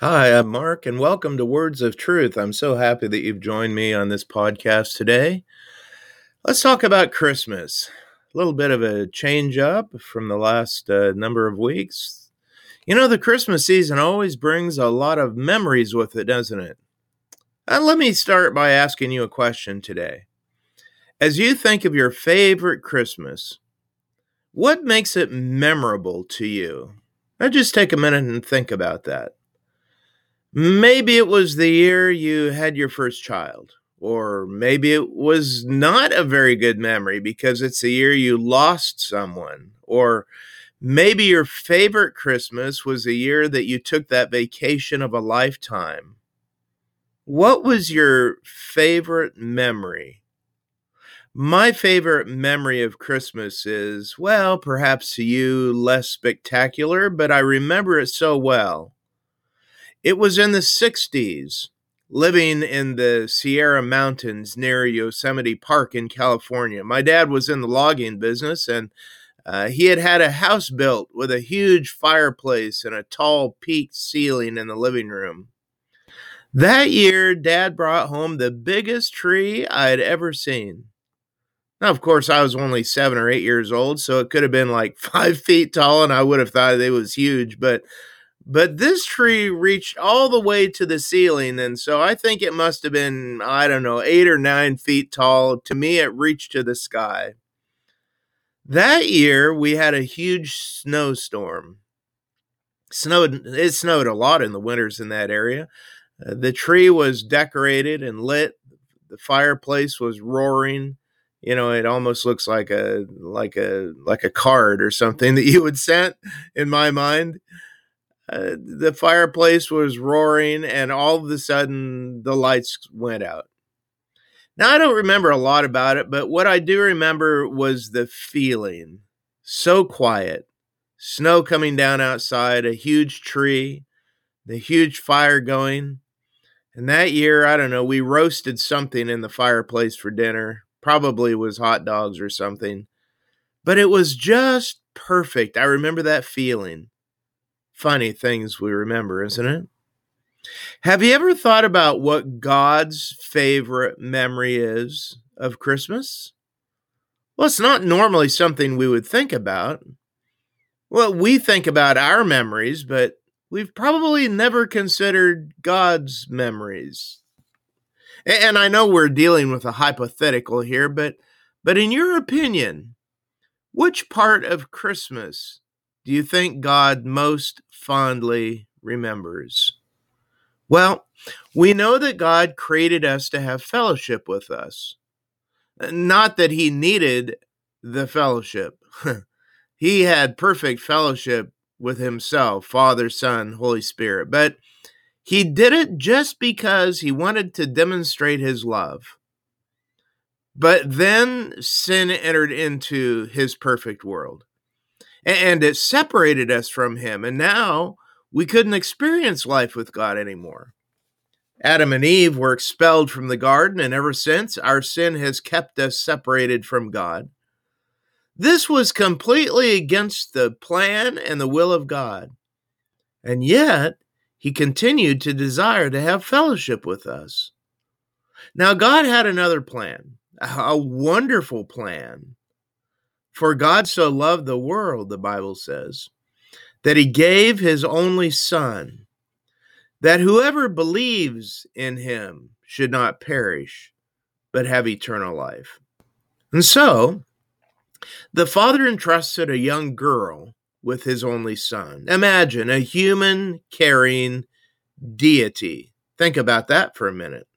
Hi, I'm Mark, and welcome to Words of Truth. I'm so happy that you've joined me on this podcast today. Let's talk about Christmas. A little bit of a change up from the last uh, number of weeks. You know, the Christmas season always brings a lot of memories with it, doesn't it? Uh, let me start by asking you a question today. As you think of your favorite Christmas, what makes it memorable to you? Now, just take a minute and think about that. Maybe it was the year you had your first child, or maybe it was not a very good memory because it's the year you lost someone, or maybe your favorite Christmas was the year that you took that vacation of a lifetime. What was your favorite memory? My favorite memory of Christmas is, well, perhaps to you less spectacular, but I remember it so well. It was in the 60s, living in the Sierra Mountains near Yosemite Park in California. My dad was in the logging business and uh, he had had a house built with a huge fireplace and a tall peaked ceiling in the living room. That year, Dad brought home the biggest tree I had ever seen. Now, of course, I was only seven or eight years old, so it could have been like five feet tall, and I would have thought it was huge. But but this tree reached all the way to the ceiling. And so I think it must have been, I don't know, eight or nine feet tall. To me, it reached to the sky. That year, we had a huge snowstorm. Snowed, it snowed a lot in the winters in that area. Uh, the tree was decorated and lit. The fireplace was roaring you know it almost looks like a like a like a card or something that you would send in my mind uh, the fireplace was roaring, and all of a sudden the lights went out. Now, I don't remember a lot about it, but what I do remember was the feeling so quiet, snow coming down outside, a huge tree, the huge fire going. And that year, I don't know, we roasted something in the fireplace for dinner. Probably was hot dogs or something. But it was just perfect. I remember that feeling funny things we remember, isn't it? Have you ever thought about what God's favorite memory is of Christmas? Well, it's not normally something we would think about. Well, we think about our memories, but we've probably never considered God's memories. And I know we're dealing with a hypothetical here, but but in your opinion, which part of Christmas do you think God most fondly remembers? Well, we know that God created us to have fellowship with us. Not that he needed the fellowship. he had perfect fellowship with himself, Father, Son, Holy Spirit, but he did it just because he wanted to demonstrate his love. But then sin entered into his perfect world and it separated us from him. And now we couldn't experience life with God anymore. Adam and Eve were expelled from the garden, and ever since, our sin has kept us separated from God. This was completely against the plan and the will of God. And yet, he continued to desire to have fellowship with us. Now, God had another plan, a wonderful plan. For God so loved the world, the Bible says, that he gave his only Son, that whoever believes in him should not perish, but have eternal life. And so, the father entrusted a young girl with his only son. Imagine a human carrying deity. Think about that for a minute.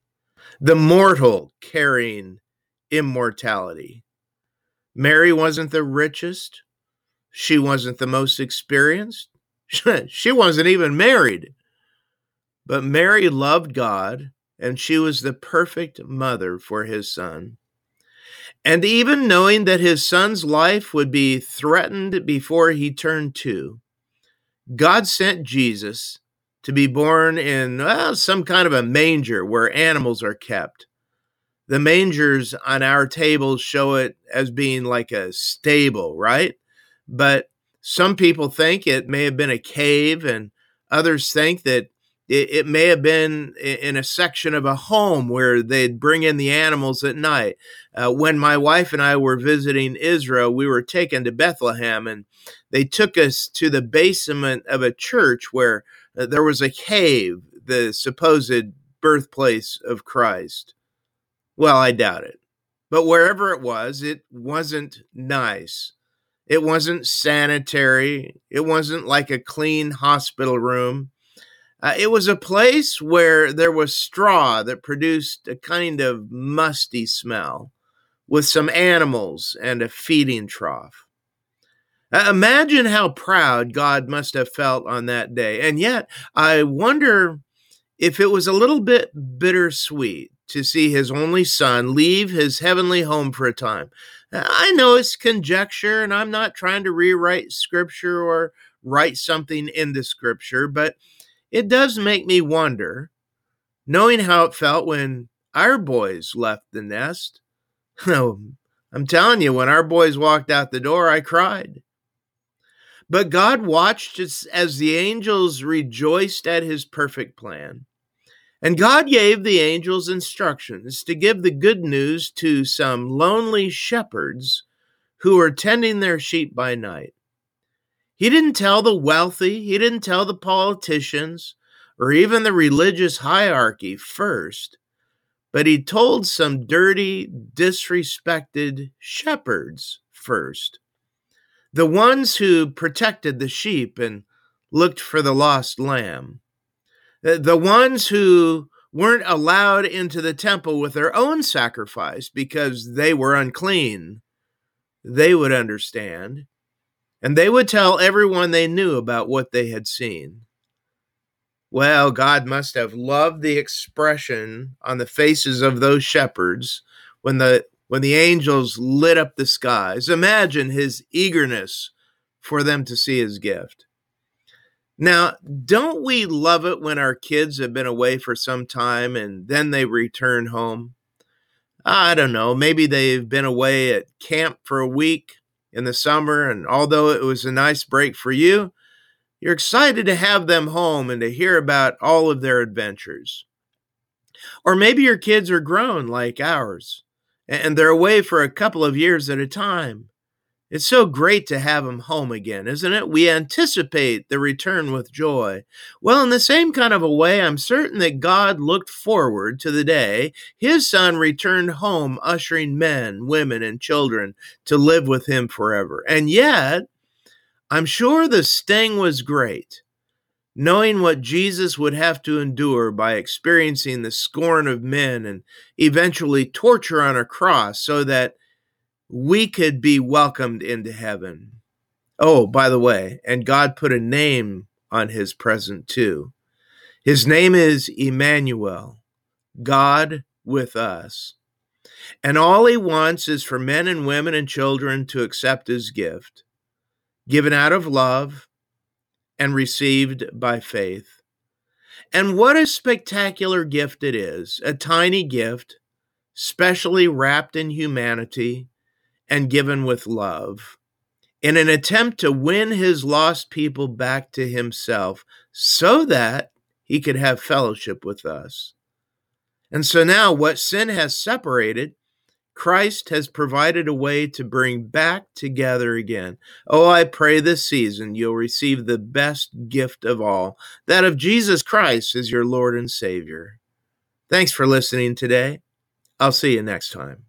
The mortal carrying immortality. Mary wasn't the richest. She wasn't the most experienced. she wasn't even married. But Mary loved God, and she was the perfect mother for his son. And even knowing that his son's life would be threatened before he turned two, God sent Jesus to be born in well, some kind of a manger where animals are kept the mangers on our tables show it as being like a stable, right? But some people think it may have been a cave, and others think that It, it, may have been in a section of a home where they'd bring in the animals at night. Uh, when my wife and I were visiting Israel, we were taken to Bethlehem and they took us to the basement of a church where uh, there was a cave, the supposed birthplace of Christ. Well, I doubt it. But wherever it was, it wasn't nice. It wasn't sanitary. It wasn't like a clean hospital room. Uh, it was a place where there was straw that produced a kind of musty smell, with some animals and a feeding trough. Uh, imagine how proud God must have felt on that day. And yet, I wonder if it was a little bit bittersweet to see his only son leave his heavenly home for a time. I know it's conjecture, and I'm not trying to rewrite scripture or write something in the scripture, but it does make me wonder, knowing how it felt when our boys left the nest. I'm telling you, when our boys walked out the door, I cried. But God watched as, as the angels rejoiced at his perfect plan. And God gave the angels instructions to give the good news to some lonely shepherds who were tending their sheep by night. He didn't tell the wealthy, he didn't tell the politicians, or even the religious hierarchy first, but he told some dirty, disrespected shepherds first. The ones who protected the sheep and looked for the lost lamb. The ones who weren't allowed into the temple with their own sacrifice because they were unclean, they would understand. And they would tell everyone they knew about what they had seen. Well, God must have loved the expression on the faces of those shepherds when the when the angels lit up the skies. Imagine his eagerness for them to see his gift. Now, don't we love it when our kids have been away for some time and then they return home? I don't know, maybe they've been away at camp for a week in the summer, and although it was a nice break for you, you're excited to have them home and to hear about all of their adventures. Or maybe your kids are grown like ours, and they're away for a couple of years at a time. It's so great to have him home again, isn't it? We anticipate the return with joy. Well, in the same kind of a way, I'm certain that God looked forward to the day his son returned home, ushering men, women, and children to live with him forever. And yet, I'm sure the sting was great, knowing what Jesus would have to endure by experiencing the scorn of men and eventually torture on a cross so that we could be welcomed into heaven. Oh, by the way, and God put a name on his present too. His name is Emmanuel, God with us. And all he wants is for men and women and children to accept his gift, given out of love and received by faith. And what a spectacular gift it is a tiny gift, specially wrapped in humanity and given with love in an attempt to win his lost people back to himself so that he could have fellowship with us. And so now, what sin has separated, Christ has provided a way to bring back together again. Oh, I pray this season you'll receive the best gift of all that of Jesus Christ as your Lord and Savior. Thanks for listening today. I'll see you next time.